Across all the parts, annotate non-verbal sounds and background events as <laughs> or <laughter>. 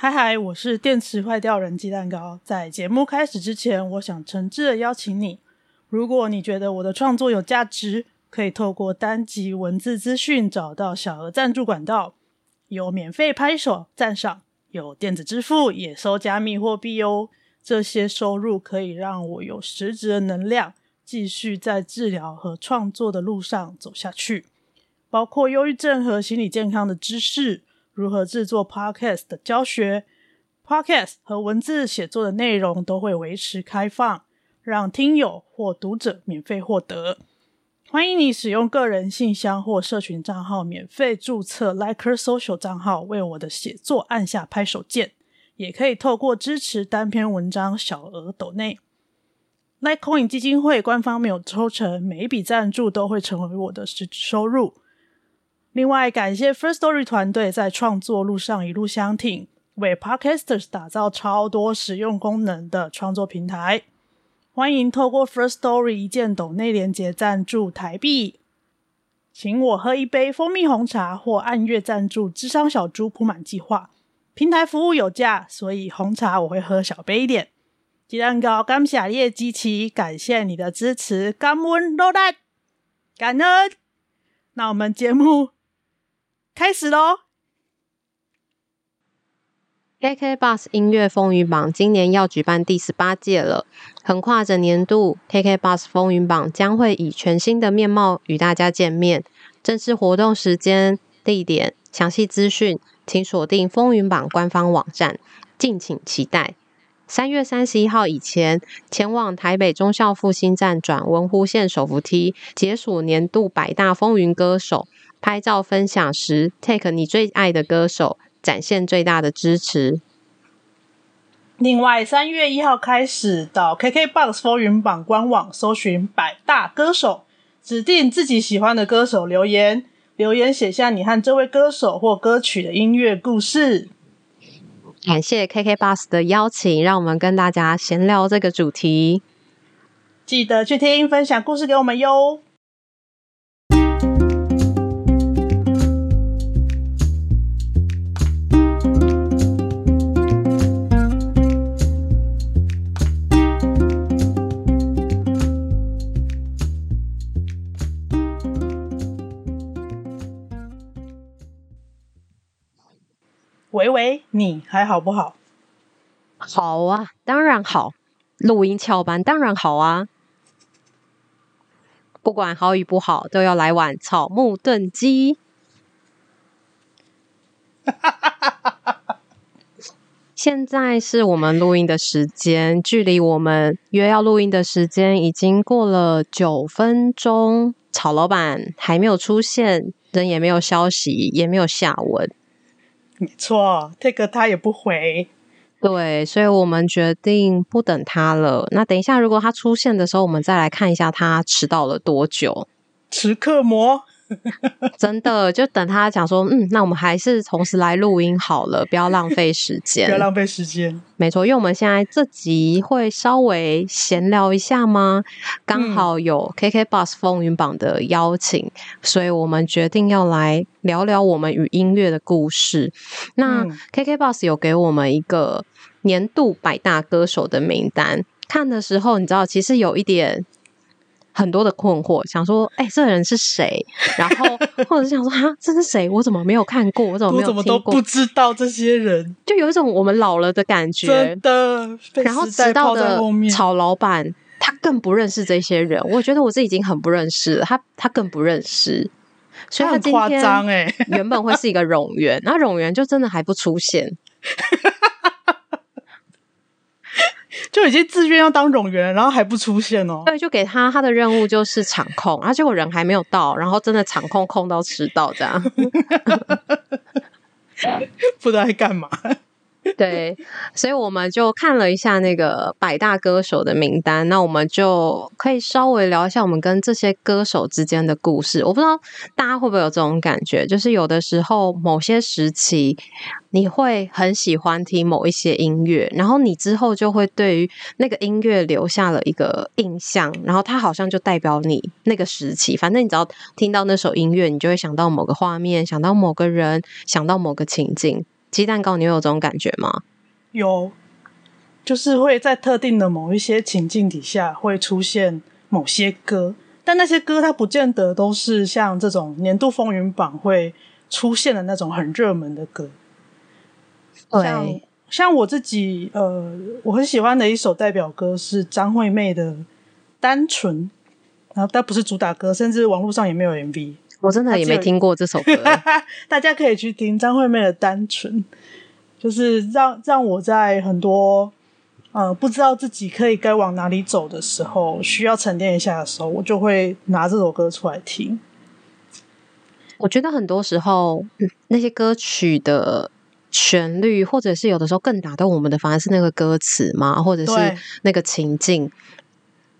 嗨嗨，我是电池坏掉人鸡蛋糕。在节目开始之前，我想诚挚的邀请你，如果你觉得我的创作有价值，可以透过单集文字资讯找到小额赞助管道，有免费拍手赞赏，有电子支付，也收加密货币哦。这些收入可以让我有实质的能量，继续在治疗和创作的路上走下去，包括忧郁症和心理健康的知识。如何制作 Podcast 的教学，Podcast 和文字写作的内容都会维持开放，让听友或读者免费获得。欢迎你使用个人信箱或社群账号免费注册 Liker Social 账号，为我的写作按下拍手键。也可以透过支持单篇文章小额抖内。Litecoin 基金会官方没有抽成，每一笔赞助都会成为我的实质收入。另外，感谢 First Story 团队在创作路上一路相挺，为 Podcasters 打造超多实用功能的创作平台。欢迎透过 First Story 一键抖内连接赞助台币，请我喝一杯蜂蜜红茶，或按月赞助智商小猪铺满计划。平台服务有价，所以红茶我会喝小杯一点。鸡蛋糕感谢叶机器，感谢你的支持，感恩老大，感恩。那我们节目。开始喽！KK Bus 音乐风云榜今年要举办第十八届了，横跨整年度，KK Bus 风云榜将会以全新的面貌与大家见面。正式活动时间、地点、详细资讯，请锁定风云榜官方网站，敬请期待。三月三十一号以前，前往台北中孝复兴站转文湖线手扶梯，解锁年度百大风云歌手。拍照分享时，take 你最爱的歌手，展现最大的支持。另外，三月一号开始到 KKBOX 风云榜官网搜寻百大歌手，指定自己喜欢的歌手留言，留言写下你和这位歌手或歌曲的音乐故事。感谢 KKBOX 的邀请，让我们跟大家闲聊这个主题。记得去听分享故事给我们哟。你还好不好？好啊，当然好。录音翘班，当然好啊。不管好与不好，都要来碗草木炖鸡。<laughs> 现在是我们录音的时间，距离我们约要录音的时间已经过了九分钟。草老板还没有出现，人也没有消息，也没有下文。没错，Take 他也不回。对，所以我们决定不等他了。那等一下，如果他出现的时候，我们再来看一下他迟到了多久。迟刻魔。<laughs> 真的，就等他讲说，嗯，那我们还是同时来录音好了，不要浪费时间，<laughs> 不要浪费时间。没错，因为我们现在这集会稍微闲聊一下吗？刚好有 KKBOX 风云榜的邀请，嗯，所以我们决定要来聊聊我们与音乐的故事。那 KKBOX 有给我们一个年度百大歌手的名单，看的时候，你知道，其实有一点。很多的困惑，想说，哎、欸，这个人是谁？然后，<laughs> 或者是想说，哈，这是谁？我怎么没有看过？我怎么没有听过？我怎么都不知道这些人？就有一种我们老了的感觉。真的。然后，迟到的曹老板，他更不认识这些人。我觉得我自己已经很不认识了，他他更不认识。所以他今天原本会是一个冗员，然后冗员就真的还不出现。<laughs> 就已经自愿要当冗员了，然后还不出现哦。对，就给他他的任务就是场控，然后结果人还没有到，然后真的场控控到迟到这样，<laughs> 不知道在干嘛。对，所以我们就看了一下那个百大歌手的名单，那我们就可以稍微聊一下我们跟这些歌手之间的故事。我不知道大家会不会有这种感觉，就是有的时候某些时期你会很喜欢听某一些音乐，然后你之后就会对于那个音乐留下了一个印象，然后它好像就代表你那个时期。反正你只要听到那首音乐，你就会想到某个画面，想到某个人，想到某个情境。鸡蛋糕，你有这种感觉吗？有，就是会在特定的某一些情境底下会出现某些歌，但那些歌它不见得都是像这种年度风云榜会出现的那种很热门的歌。对，像像我自己，呃，我很喜欢的一首代表歌是张惠妹的《单纯》，然后但不是主打歌，甚至网络上也没有 MV。我真的也没听过这首歌，<laughs> 大家可以去听张惠妹的《单纯》，就是让让我在很多呃不知道自己可以该往哪里走的时候，需要沉淀一下的时候，我就会拿这首歌出来听。我觉得很多时候，嗯，那些歌曲的旋律，或者是有的时候更打动我们的，反而是那个歌词嘛，或者是那个情境。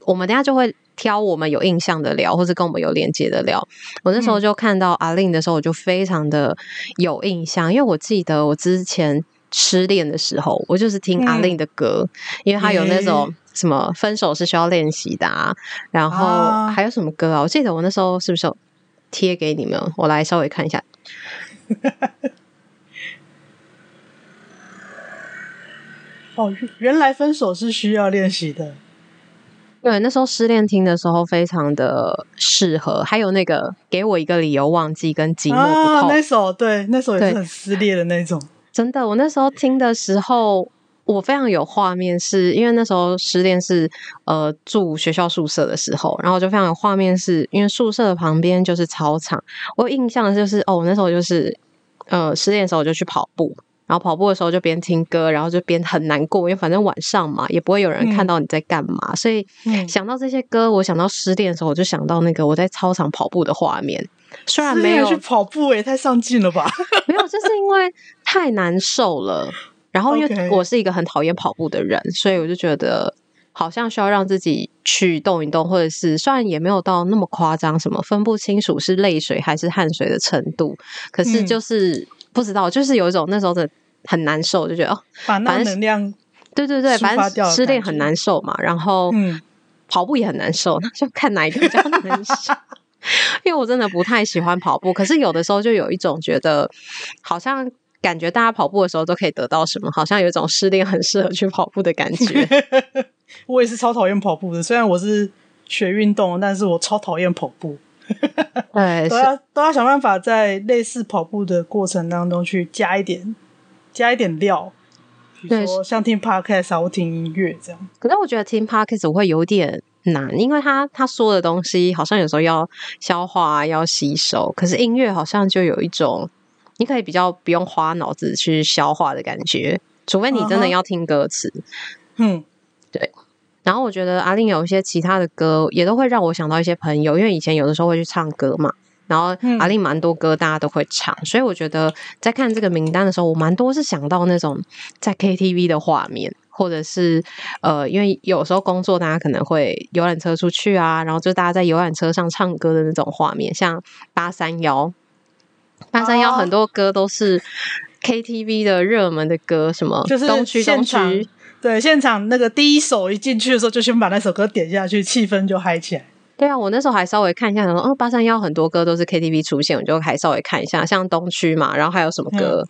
我们等下就会。挑我们有印象的聊，或者跟我们有连接的聊。我那时候就看到 A-Lin 的时候，我就非常的有印象，因为我记得我之前失恋的时候，我就是听 A-Lin 的歌，嗯、因为他有那种什么分手是需要练习的啊，然后还有什么歌啊？我记得我那时候是不是有贴给你们？我来稍微看一下。<laughs> 哦，原来分手是需要练习的。对，那时候失恋听的时候非常的适合，还有那个给我一个理由忘记跟寂寞不痛，啊、那首对，那首也是很撕裂的那种。真的，我那时候听的时候，我非常有画面是，是因为那时候失恋是呃住学校宿舍的时候，然后就非常有画面是，是因为宿舍的旁边就是操场，我有印象就是哦，我那时候就是呃失恋的时候我就去跑步。然后跑步的时候就边听歌，然后就边很难过，因为反正晚上嘛，也不会有人看到你在干嘛，嗯、所以想到这些歌，我想到失恋的时候，我就想到那个我在操场跑步的画面。虽然没有去跑步，也太上进了吧？<laughs> 没有，就是因为太难受了。然后因为我是一个很讨厌跑步的人，所以我就觉得好像需要让自己去动一动，或者是虽然也没有到那么夸张，什么分不清楚是泪水还是汗水的程度，可是就是。嗯不知道，就是有一种那时候的很难受，就觉得哦，把那能量对对对，反正失恋很难受嘛，然后嗯，跑步也很难受，那就看哪一个比较难受。<laughs> 因为我真的不太喜欢跑步，可是有的时候就有一种觉得，好像感觉大家跑步的时候都可以得到什么，好像有一种失恋很适合去跑步的感觉。<laughs> 我也是超讨厌跑步的，虽然我是学运动，但是我超讨厌跑步。对，<laughs> 都要都要想办法在类似跑步的过程当中去加一点加一点料，比如说像听 podcast 啊，或听音乐这样。可是我觉得听 podcast 我会有点难，因为他他说的东西好像有时候要消化、要吸收，可是音乐好像就有一种你可以比较不用花脑子去消化的感觉，除非你真的要听歌词。嗯，对。然后我觉得 A-Lin 有一些其他的歌，也都会让我想到一些朋友，因为以前有的时候会去唱歌嘛。然后 A-Lin 蛮多歌大家都会唱，嗯、所以我觉得在看这个名单的时候，我蛮多是想到那种在 KTV 的画面，或者是呃，因为有时候工作大家可能会游览车出去啊，然后就大家在游览车上唱歌的那种画面，像八三幺，八三幺很多歌都是 KTV 的热门的歌，什么东区东区。对，现场那个第一首一进去的时候，就先把那首歌点下去，气氛就嗨起来。对啊，我那时候还稍微看一下，说，哦，八三幺很多歌都是 KTV 出现，我就还稍微看一下，像东区嘛，然后还有什么歌？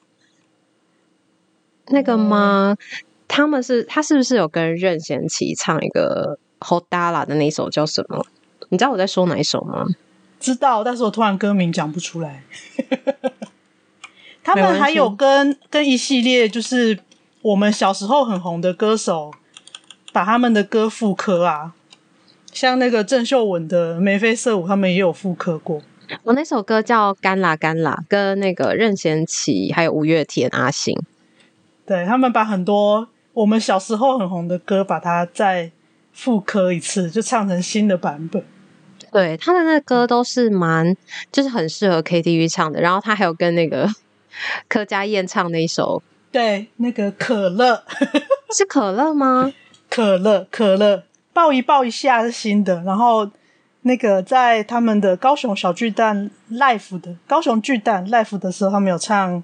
嗯、那个吗？嗯、他们是他是不是有跟任贤齐唱一个《好大啦》的那首叫什么？你知道我在说哪一首吗？知道，但是我突然歌名讲不出来。<laughs> 他们还有跟跟一系列就是。我们小时候很红的歌手，把他们的歌复刻啊，像那个郑秀文的《眉飞色舞》，他们也有复刻过。我那首歌叫《干啦干啦》，跟那个任贤齐还有五月天阿信，对，他们把很多我们小时候很红的歌，把它再复刻一次，就唱成新的版本。对，他的那歌都是蛮，就是很适合 KTV 唱的。然后他还有跟那个柯佳燕唱那一首。对，那个可乐 <laughs> 是可乐吗？可乐，可乐，抱一抱一下是新的，然后那个在他们的高雄小巨蛋 live 的高雄巨蛋 live 的时候，他们有唱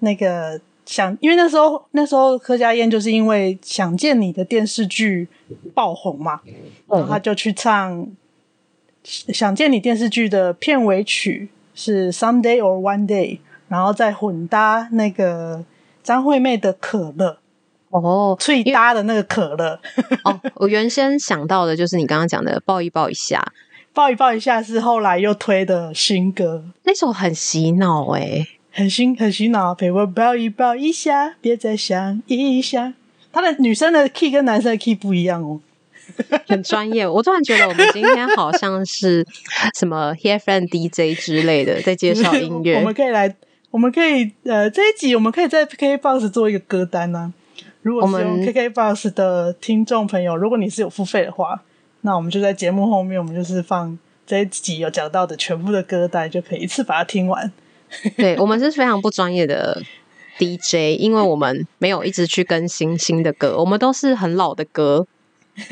那个想，因为那时候那时候柯佳燕就是因为想见你的电视剧爆红嘛，然后他就去唱想见你电视剧的片尾曲是 Someday or One Day，然后再混搭那个张惠妹的可乐。哦，最搭的那个可乐哦，我原先想到的就是你刚刚讲的抱一抱一下，抱一抱一下是后来又推的新歌，那首很洗脑哎，很新很洗脑，陪我抱一抱一下，别再想一想。他的女生的 key 跟男生的 key 不一样哦，很专业。我突然觉得我们今天好像是什么 HearFriend DJ 之类的在介绍音乐，<laughs> 我们可以来，我们可以呃这一集我们可以在 KKBOX 做一个歌单呢、啊。如果是用 KKBOX 的听众朋友，如果你是有付费的话，那我们就在节目后面，我们就是放这一集有讲到的全部的歌单，就可以一次把它听完。对，<laughs> 我们是非常不专业的 DJ，因为我们没有一直去更新新的歌，我们都是很老的歌，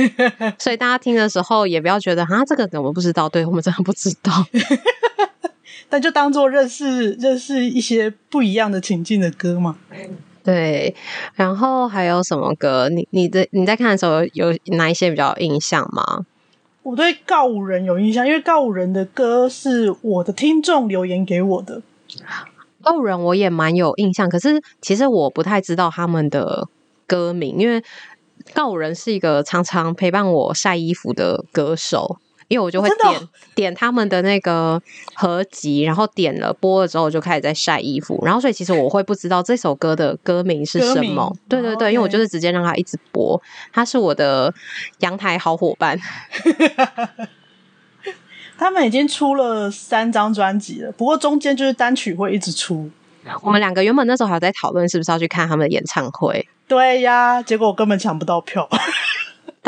<laughs> 所以大家听的时候也不要觉得啊，这个我们不知道，对，我们真的不知道，<laughs> 但就当做认识认识一些不一样的情境的歌嘛。对，然后还有什么歌？你你的你在看的时候有哪一些比较有印象吗？我对告五人有印象，因为告五人的歌是我的听众留言给我的。告五人我也蛮有印象，可是其实我不太知道他们的歌名，因为告五人是一个常常陪伴我晒衣服的歌手。因为我就会点、哦、点他们的那个合集，然后点了播了之后就开始在晒衣服，然后所以其实我会不知道这首歌的歌名是什么。对对对，哦、因为我就是直接让他一直播，他是我的阳台好伙伴。<laughs> 他们已经出了三张专辑了，不过中间就是单曲会一直出。我们两个原本那时候还在讨论是不是要去看他们的演唱会。对呀，结果我根本抢不到票。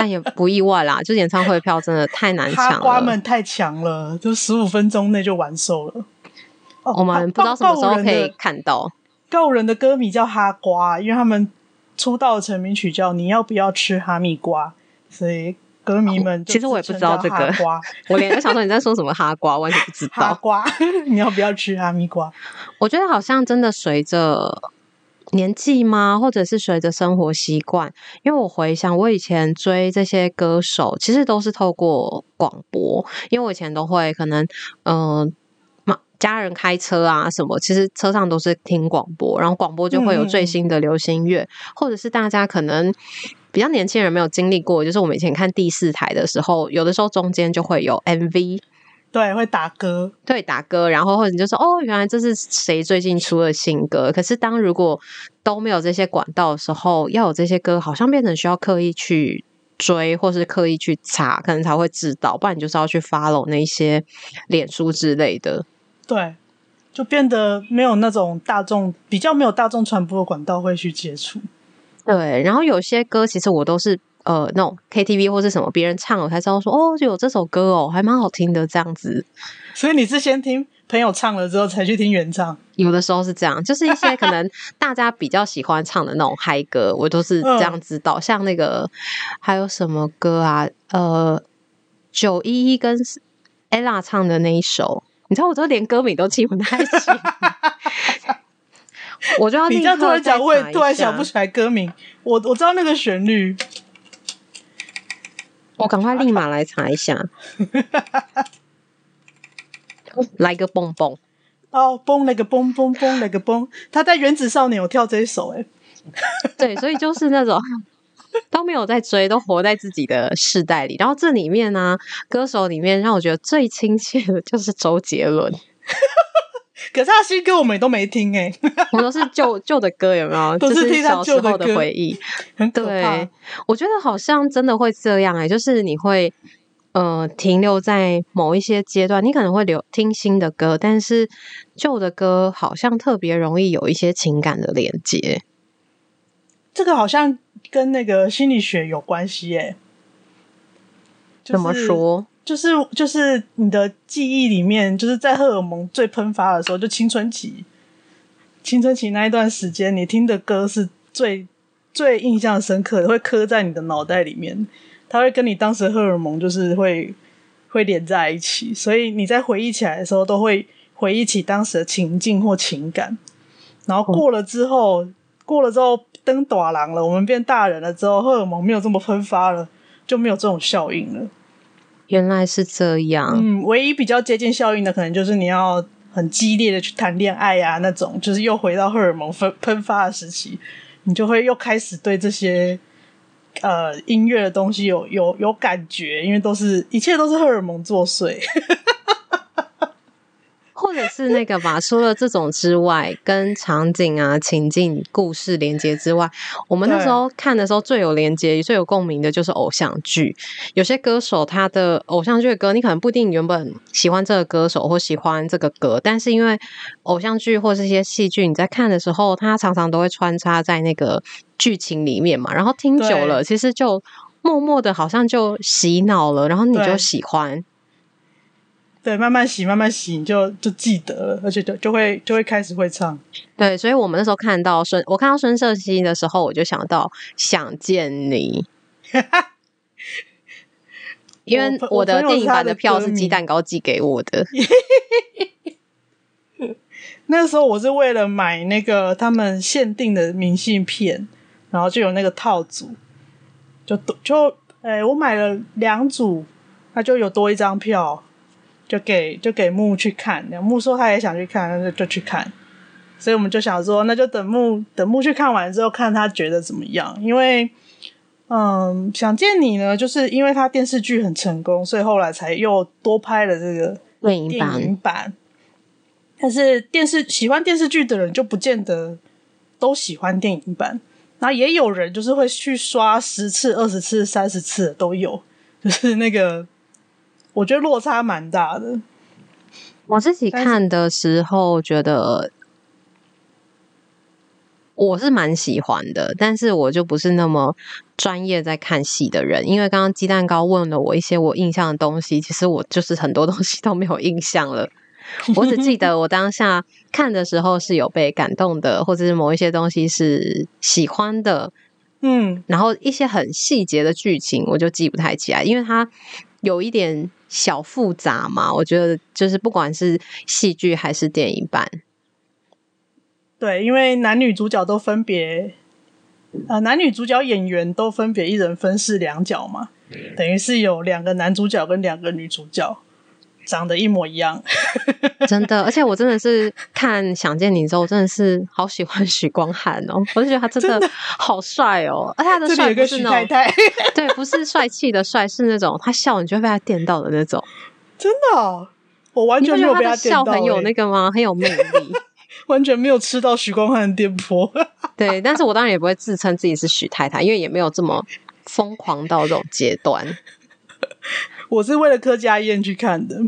但也不意外啦，就演唱会票真的太难抢了，哈瓜们太强了，就十五分钟内就完售了。哦，我们不知道什么时候可以看到。告人的歌迷叫哈瓜，因为他们出道的成名曲叫《你要不要吃哈密瓜》，所以歌迷们其实我也不知道这个。<laughs> 我连我想说你在说什么哈瓜，完全不知道。哈瓜，<laughs> 你要不要吃哈密瓜？我觉得好像真的随着。年纪吗？或者是随着生活习惯？因为我回想，我以前追这些歌手，其实都是透过广播。因为我以前都会可能，嗯、呃，家人开车啊什么，其实车上都是听广播，然后广播就会有最新的流行乐，嗯、或者是大家可能比较年轻人没有经历过，就是我们以前看第四台的时候，有的时候中间就会有 MV。对，会打歌，对，打歌，然后或者你就说，哦，原来这是谁最近出了新歌。可是当如果都没有这些管道的时候，要有这些歌，好像变成需要刻意去追，或是刻意去查，可能才会知道。不然你就是要去 follow 那些脸书之类的。对，就变得没有那种大众比较没有大众传播的管道会去接触。对，然后有些歌其实我都是。呃，那种 KTV 或是什么，别人唱我才知道说，哦，就有这首歌哦，还蛮好听的这样子。所以你是先听朋友唱了之后才去听原唱？有的时候是这样，就是一些可能 <laughs> 大家比较喜欢唱的那种嗨歌，我都是这样知道。嗯、像那个还有什么歌啊？呃，九一一跟 Ella 唱的那一首，你知道，我都连歌名都记不太清。<laughs> 我就要你这样突然讲，我也突然想不起来歌名。我我知道那个旋律。我赶快立马来查一下，<laughs> 来个蹦蹦哦，蹦那个蹦蹦蹦那个蹦，他在《原子少年》有跳这一首哎，<laughs> 对，所以就是那种都没有在追，都活在自己的世代里。然后这里面呢、啊，歌手里面让我觉得最亲切的就是周杰伦。<laughs> 可是他新歌我们也都没听哎、欸，<laughs> 我都是旧旧的歌，有没有？都是听他小时候的回忆，很可怕。对，我觉得好像真的会这样哎、欸，就是你会呃停留在某一些阶段，你可能会留听新的歌，但是旧的歌好像特别容易有一些情感的连接。这个好像跟那个心理学有关系哎、欸，怎么说？就是就是你的记忆里面，就是在荷尔蒙最喷发的时候，就青春期，青春期那一段时间，你听的歌是最最印象深刻的，会刻在你的脑袋里面。它会跟你当时荷尔蒙就是会会连在一起，所以你在回忆起来的时候，都会回忆起当时的情境或情感。然后过了之后，过了之后登大人了，我们变大人了之后，荷尔蒙没有这么喷发了，就没有这种效应了。原来是这样。嗯，唯一比较接近效应的，可能就是你要很激烈的去谈恋爱啊，那种就是又回到荷尔蒙喷喷发的时期，你就会又开始对这些。呃，音乐的东西有有有感觉，因为都是一切都是荷尔蒙作祟，<laughs> 或者是那个吧。除了这种之外，跟场景啊、情境、故事连接之外，我们那时候看的时候最有连接、最有共鸣的就是偶像剧。有些歌手他的偶像剧的歌，你可能不一定原本喜欢这个歌手或喜欢这个歌，但是因为偶像剧或是一些戏剧，你在看的时候，他常常都会穿插在那个。剧情里面嘛，然后听久了，其实就默默的，好像就洗脑了，然后你就喜欢。对，慢慢洗，慢慢洗，你就就记得了，而且就就会就会开始会唱。对，所以我们那时候看到孙，我看到孙盛熙的时候，我就想到想见你，<laughs> 因为我的电影版的票是鸡蛋糕寄给我的。<laughs> 那时候我是为了买那个他们限定的明信片。然后就有那个套组，就多就诶、欸，我买了两组，他就有多一张票，就给就给木去看。木说他也想去看，那就就去看。所以我们就想说，那就等木等木去看完之后，看他觉得怎么样。因为，嗯，想见你呢，就是因为他电视剧很成功，所以后来才又多拍了这个电影版。但是电视喜欢电视剧的人就不见得都喜欢电影版。那也有人就是会去刷十次、二十次、三十次都有，就是那个，我觉得落差蛮大的。我自己看的时候觉得我是蛮喜欢的，但是我就不是那么专业在看戏的人。因为刚刚鸡蛋糕问了我一些我印象的东西，其实我就是很多东西都没有印象了。<laughs> 我只记得我当下看的时候是有被感动的，或者是某一些东西是喜欢的，嗯，然后一些很细节的剧情我就记不太起来，因为它有一点小复杂嘛。我觉得就是不管是戏剧还是电影版，对，因为男女主角都分别，呃，男女主角演员都分别一人分饰两角嘛，等于是有两个男主角跟两个女主角。长得一模一样，<laughs> 真的，而且我真的是看《想见你》之后，真的是好喜欢许光汉哦，<laughs> 我就觉得他真的好帅哦，而且他的帅不是那种太太。<laughs> 对，不是帅气的帅，是那种他笑你就会被他电到的那种，真的、哦，我完全没有被他电到，笑很有那个吗？很有魅力，完全没有吃到许光汉的电波。对，但是我当然也不会自称自己是许太太，因为也没有这么疯狂到这种阶段。我是为了柯佳燕去看的，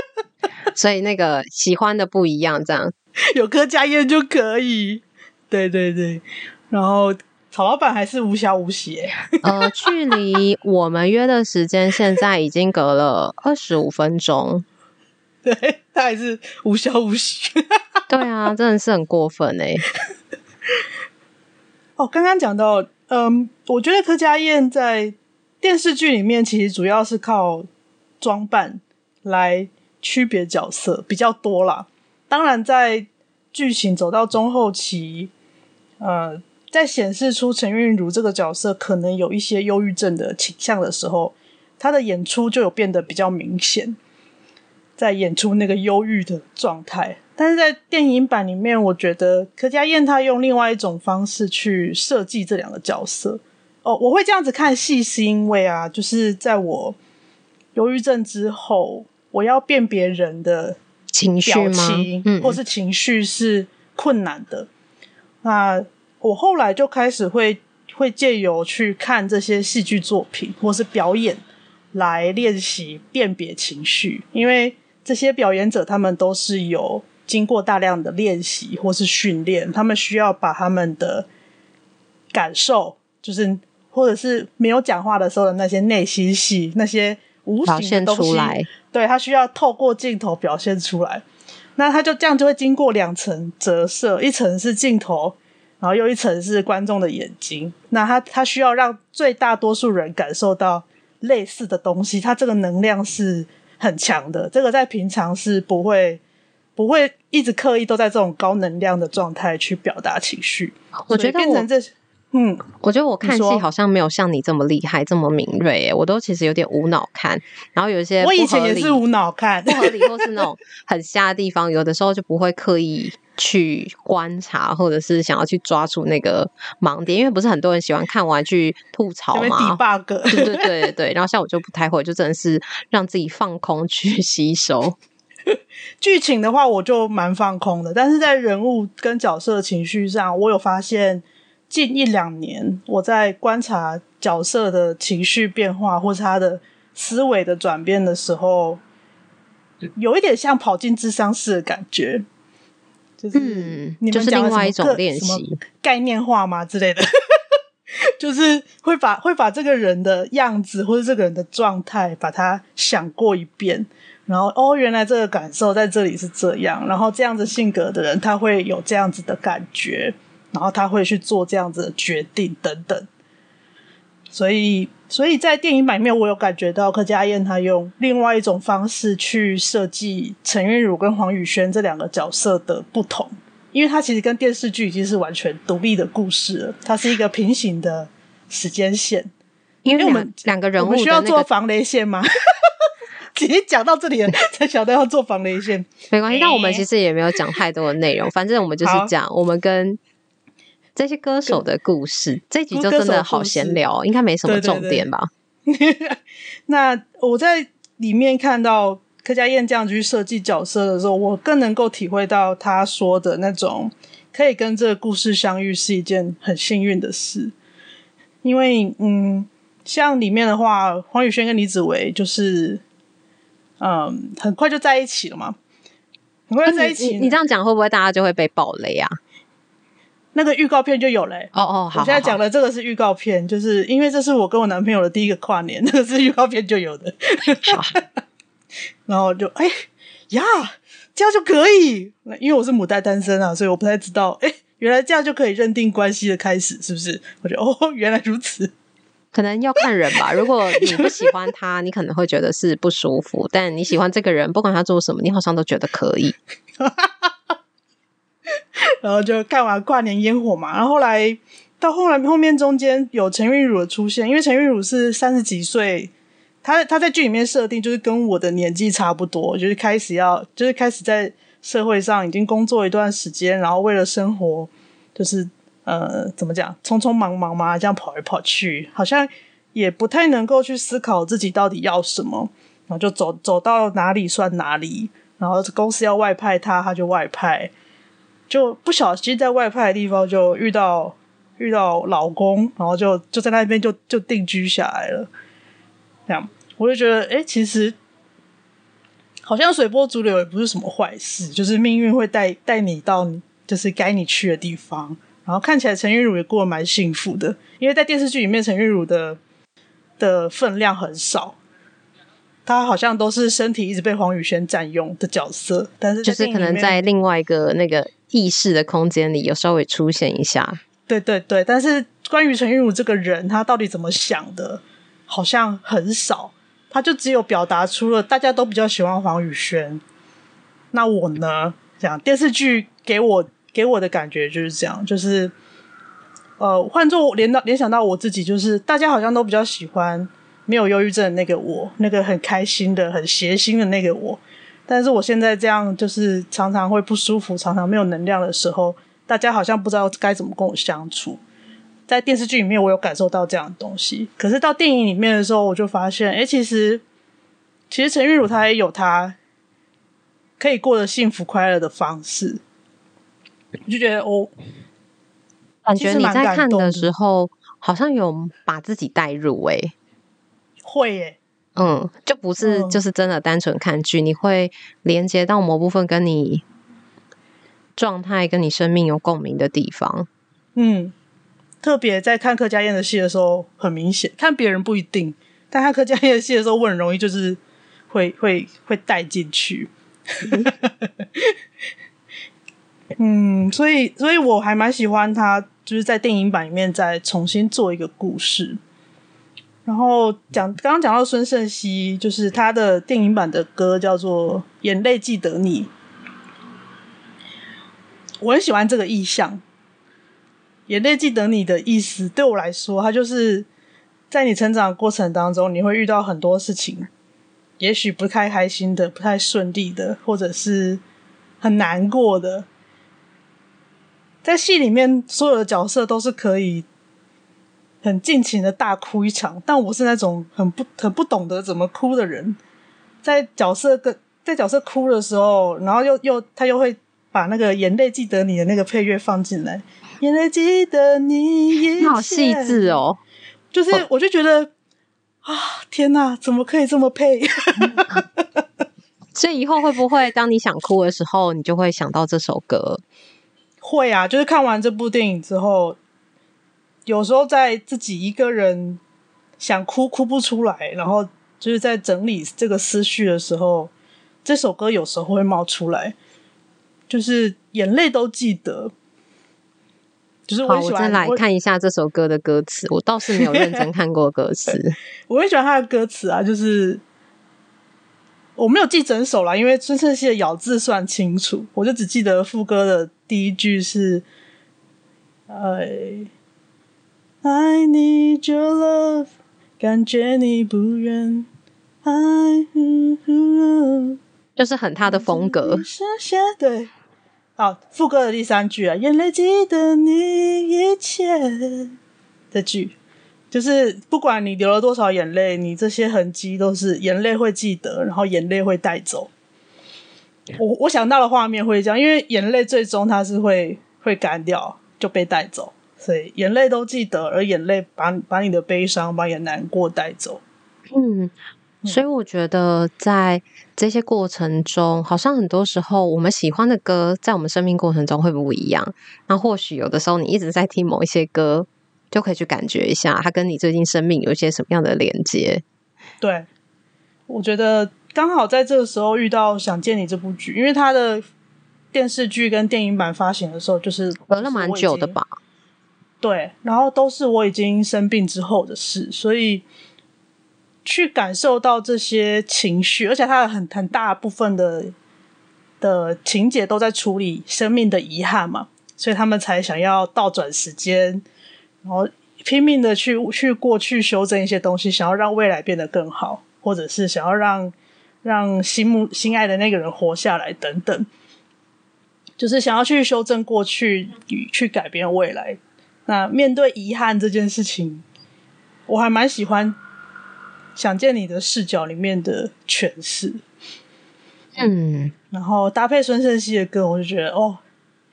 <laughs> 所以那个喜欢的不一样，这样 <laughs> 有柯佳燕就可以。对对对，然后曹老板还是无消无息。呃，距离我们约的时间现在已经隔了二十五分钟，对，他还是无消无息。对啊，真的是很过分哎。哦，刚刚讲到，嗯，我觉得柯佳燕在。电视剧里面其实主要是靠装扮来区别角色比较多啦。当然，在剧情走到中后期，呃，在显示出陈韵如这个角色可能有一些忧郁症的倾向的时候，她的演出就有变得比较明显，在演出那个忧郁的状态。但是在电影版里面，我觉得柯佳嬿她用另外一种方式去设计这两个角色。哦，我会这样子看戏，是因为啊，就是在我忧郁症之后，我要辨别人的情绪吗？嗯，或是情绪是困难的。那我后来就开始会会借由去看这些戏剧作品或是表演来练习辨别情绪，因为这些表演者他们都是有经过大量的练习或是训练，他们需要把他们的感受就是。或者是没有讲话的时候的那些内心戏，那些无形的东西，对，他需要透过镜头表现出来。那他就这样就会经过两层折射，一层是镜头，然后又一层是观众的眼睛。那他他需要让最大多数人感受到类似的东西，他这个能量是很强的。这个在平常是不会不会一直刻意都在这种高能量的状态去表达情绪。我觉得变成这。嗯，我觉得我看戏好像没有像你这么厉害，这么敏锐。哎，我都其实有点无脑看，然后有一些我以前也是无脑看，不合理或是那种 <laughs> 很瞎的地方，有的时候就不会刻意去观察，或者是想要去抓住那个盲点，因为不是很多人喜欢看完去吐槽嘛，debug。对对对对，然后像我就不太会，就真的是让自己放空去吸收。<laughs> 剧情的话，我就蛮放空的，但是在人物跟角色情绪上，我有发现。近一两年，我在观察角色的情绪变化，或是他的思维的转变的时候，有一点像跑进智商室的感觉，就是你们就是另外一种练习概念化吗之类的？<laughs> 就是会把会把这个人的样子或者这个人的状态，把它想过一遍，然后哦，原来这个感受在这里是这样，然后这样子性格的人，他会有这样子的感觉。然后他会去做这样子的决定等等，所以，所以在电影版面，我有感觉到柯佳燕她用另外一种方式去设计陈韵如跟黄宇轩这两个角色的不同，因为它其实跟电视剧已经是完全独立的故事了，它是一个平行的时间线。因为我们两个人物、那个、需要做防雷线吗？<laughs> 直接讲到这里了，才晓得要做防雷线。没关系，但我们其实也没有讲太多的内容，反正我们就是讲我们跟。这些歌手的故事，这集就真的好闲聊，应该没什么重点吧？对对对那我在里面看到柯佳燕这样去设计角色的时候，我更能够体会到他说的那种可以跟这个故事相遇是一件很幸运的事。因为，嗯，像里面的话，黄宇轩跟李子维就是，嗯，很快就在一起了嘛，很快就在一起。你，你这样讲会不会大家就会被暴雷啊？那个预告片就有嘞、欸。哦哦，好。我现在讲的这个是预告片，就是因为这是我跟我男朋友的第一个跨年，那个是预告片就有的。<laughs> 然后就哎呀，这样就可以。因为我是母胎单身啊，所以我不太知道。哎，原来这样就可以认定关系的开始，是不是？我觉得哦，原来如此。可能要看人吧。如果你不喜欢他，你可能会觉得是不舒服；但你喜欢这个人，不管他做什么，你好像都觉得可以。<laughs> 然后就看完跨年烟火嘛，然后后来到后来后面中间有陈韵如的出现，因为陈韵如是三十几岁，她她在剧里面设定就是跟我的年纪差不多，就是开始要就是开始在社会上已经工作一段时间，然后为了生活就是呃怎么讲匆匆忙忙嘛，这样跑来跑去，好像也不太能够去思考自己到底要什么，然后就走走到哪里算哪里，然后公司要外派他，他就外派。就不小心在外派的地方就遇到遇到老公，然后就就在那边就就定居下来了。这样我就觉得，哎，其实好像随波逐流也不是什么坏事，就是命运会带带你到就是该你去的地方。然后看起来陈玉如也过得蛮幸福的，因为在电视剧里面陈玉如的的分量很少。他好像都是身体一直被黄宇轩占用的角色，但是就是可能在另外一个那个意识的空间里有稍微出现一下。对对对，但是关于陈韵如这个人，他到底怎么想的，好像很少。他就只有表达出了大家都比较喜欢黄宇轩，那我呢？这样电视剧给我给我的感觉就是这样，就是呃，换作联到联想到我自己，就是大家好像都比较喜欢。没有忧郁症的那个我，那个很开心的、很谐星的那个我，但是我现在这样，就是常常会不舒服，常常没有能量的时候，大家好像不知道该怎么跟我相处。在电视剧里面，我有感受到这样的东西，可是到电影里面的时候，我就发现，哎，其实，其实陈玉茹她也有她可以过得幸福快乐的方式。我就觉得，我感觉你在看的时候，好像有把自己带入、欸，诶。会耶，嗯，就不是就是真的单纯看剧，嗯，你会连接到某部分跟你状态、跟你生命有共鸣的地方。嗯，特别在看柯佳嬿的戏的时候，很明显，看别人不一定，但看柯佳嬿的戏的时候，我很容易就是会会会带进去。嗯，所以所以我还蛮喜欢他，就是在电影版里面再重新做一个故事。然后讲刚刚讲到孙盛熙，就是他的电影版的歌叫做《眼泪记得你》，我很喜欢这个意象。《眼泪记得你》的意思对我来说，它就是在你成长过程当中，你会遇到很多事情，也许不太开心的、不太顺利的，或者是很难过的。在戏里面，所有的角色都是可以。很尽情的大哭一场，但我是那种很不很不懂得怎么哭的人，在角色跟在角色哭的时候，然后又又他又会把那个眼泪记得你的那个配乐放进来，眼泪记得你，你好细致哦，就是我就觉得啊，天哪，怎么可以这么配？所以以后会不会当你想哭的时候，你就会想到这首歌？会啊，就是看完这部电影之后。有时候在自己一个人想哭哭不出来，然后就是在整理这个思绪的时候，这首歌有时候会冒出来，就是眼泪都记得。就是我，好，我再来看一下这首歌的歌词，我倒是没有认真看过歌词。<laughs> 我很喜欢他的歌词啊，就是我没有记整首啦，因为孙盛熙的咬字算清楚，我就只记得副歌的第一句是，哎。I need your love，感觉你不远。I，就是很他的风格。对，好，副歌的第三句啊，眼泪记得你一切。这句就是不管你流了多少眼泪，你这些痕迹都是眼泪会记得，然后眼泪会带走。我我想到的画面会这样，因为眼泪最终它是会会干掉，就被带走。所以眼泪都记得，而眼泪把把你的悲伤、把你的难过带走。嗯，所以我觉得在这些过程中，好像很多时候我们喜欢的歌，在我们生命过程中会不一样。那或许有的时候你一直在听某一些歌，就可以去感觉一下，它跟你最近生命有一些什么样的连接。对，我觉得刚好在这个时候遇到《想见你》这部剧，因为它的电视剧跟电影版发行的时候，就是隔了蛮久的吧。对，然后都是我已经生病之后的事，所以去感受到这些情绪，而且他有很很大部分的的情节都在处理生命的遗憾嘛，所以他们才想要倒转时间，然后拼命的去去过去修正一些东西，想要让未来变得更好，或者是想要让让心目心爱的那个人活下来等等，就是想要去修正过去去改变未来。那面对遗憾这件事情，我还蛮喜欢想见你的视角里面的诠释，嗯，然后搭配孙盛熙的歌，我就觉得哦，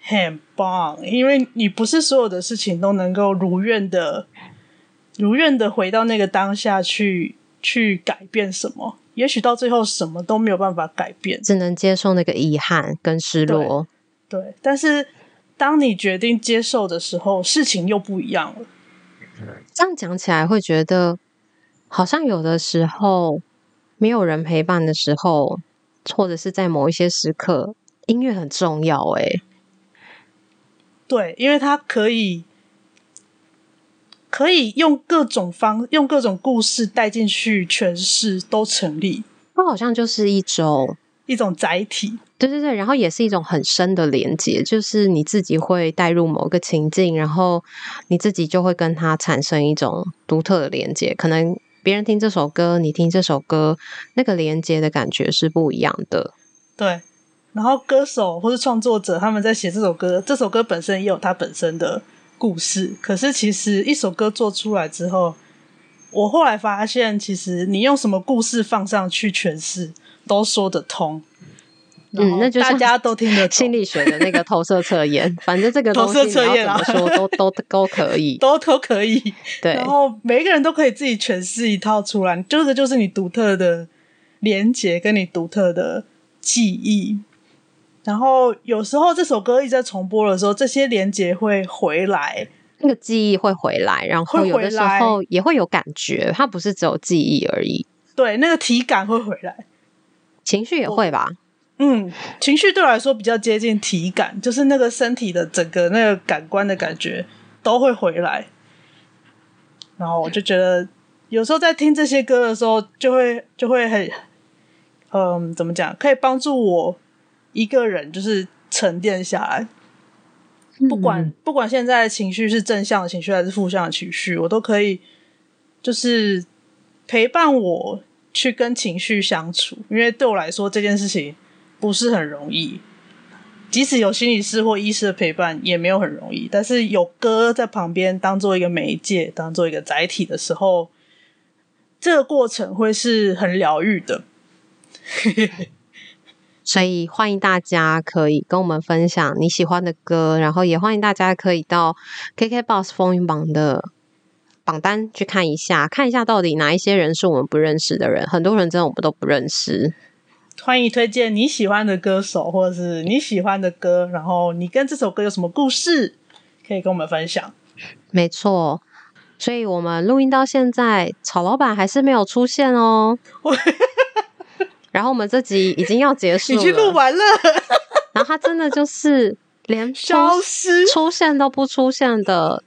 很棒，因为你不是所有的事情都能够如愿的、如愿的回到那个当下去去改变什么，也许到最后什么都没有办法改变，只能接受那个遗憾跟失落，对，对，但是。当你决定接受的时候，事情又不一样了。这样讲起来，会觉得好像有的时候没有人陪伴的时候，或者是在某一些时刻，音乐很重要。哎，对，因为它可以可以用各种方，用各种故事带进去诠释，都成立。它好像就是一种。一种载体，对对对，然后也是一种很深的连接，就是你自己会带入某个情境，然后你自己就会跟它产生一种独特的连接。可能别人听这首歌，你听这首歌，那个连接的感觉是不一样的。对，然后歌手或是创作者他们在写这首歌，这首歌本身也有它本身的故事。可是其实一首歌做出来之后，我后来发现，其实你用什么故事放上去诠释。都说得通，嗯，那就大家都听得 <laughs> 懂心理学的那个投射测验，反正这个东西你要怎么说都都都可以，<laughs> 都都可以。<laughs> 对，然后每一个人都可以自己诠释一套出来，这个就是你独特的连接跟你独特的记忆。然后有时候这首歌一直在重播的时候，这些连接会回来，那个记忆会回来，然后有的时候也会有感觉，它不是只有记忆而已。对，那个体感会回来。情绪也会吧，嗯，情绪对我来说比较接近体感，就是那个身体的整个那个感官的感觉都会回来。然后我就觉得，有时候在听这些歌的时候，就会就会很，嗯，怎么讲？可以帮助我一个人就是沉淀下来。不管、嗯、不管现在的情绪是正向的情绪还是负向的情绪，我都可以就是陪伴我去跟情绪相处。因为对我来说，这件事情不是很容易。即使有心理师或医师的陪伴，也没有很容易。但是有歌在旁边当做一个媒介，当做一个载体的时候，这个过程会是很疗愈的。<laughs> 所以欢迎大家可以跟我们分享你喜欢的歌，然后也欢迎大家可以到 KKBOX 风云榜的榜单去看一下，看一下到底哪一些人是我们不认识的人。很多人真的我们都不认识。欢迎推荐你喜欢的歌手，或者是你喜欢的歌，然后你跟这首歌有什么故事，可以跟我们分享。没错，所以我们录音到现在，曹老板还是没有出现哦。<laughs> 然后我们这集已经要结束了，已经录完了。然后他真的就是连消失、出现都不出现的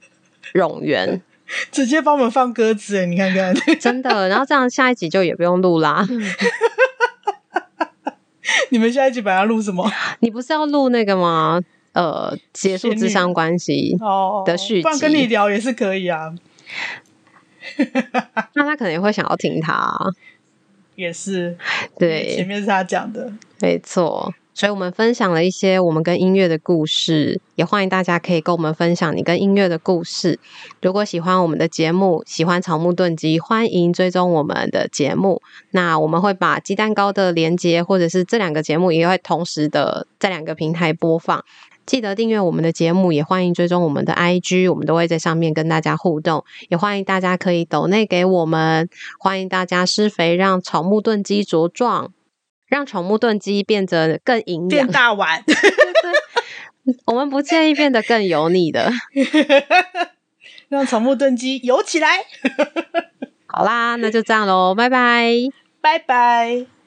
冗员，直接帮我们放鸽子哎！你看看，真的。然后这样下一集就也不用录啦。<laughs> <laughs> 你们下一集本来要录什么？<laughs> 你不是要录那个吗？呃，结束智商关系哦的续集，不然跟你聊也是可以啊。<laughs> 那他可能也会想要听他。也是，对，前面是他讲的，没错。所以我们分享了一些我们跟音乐的故事，也欢迎大家可以跟我们分享你跟音乐的故事。如果喜欢我们的节目，喜欢草木炖鸡，欢迎追踪我们的节目。那我们会把鸡蛋糕的连接，或者是这两个节目，也会同时的在两个平台播放。记得订阅我们的节目，也欢迎追踪我们的 IG，我们都会在上面跟大家互动。也欢迎大家可以抖内给我们，欢迎大家施肥，让草木炖鸡茁壮，让宠物炖鸡变得更营养，变大碗。<laughs> 我们不建议变得更油腻的，<laughs> 让宠物炖鸡油起来。<laughs> 好啦，那就这样喽，拜拜，拜拜。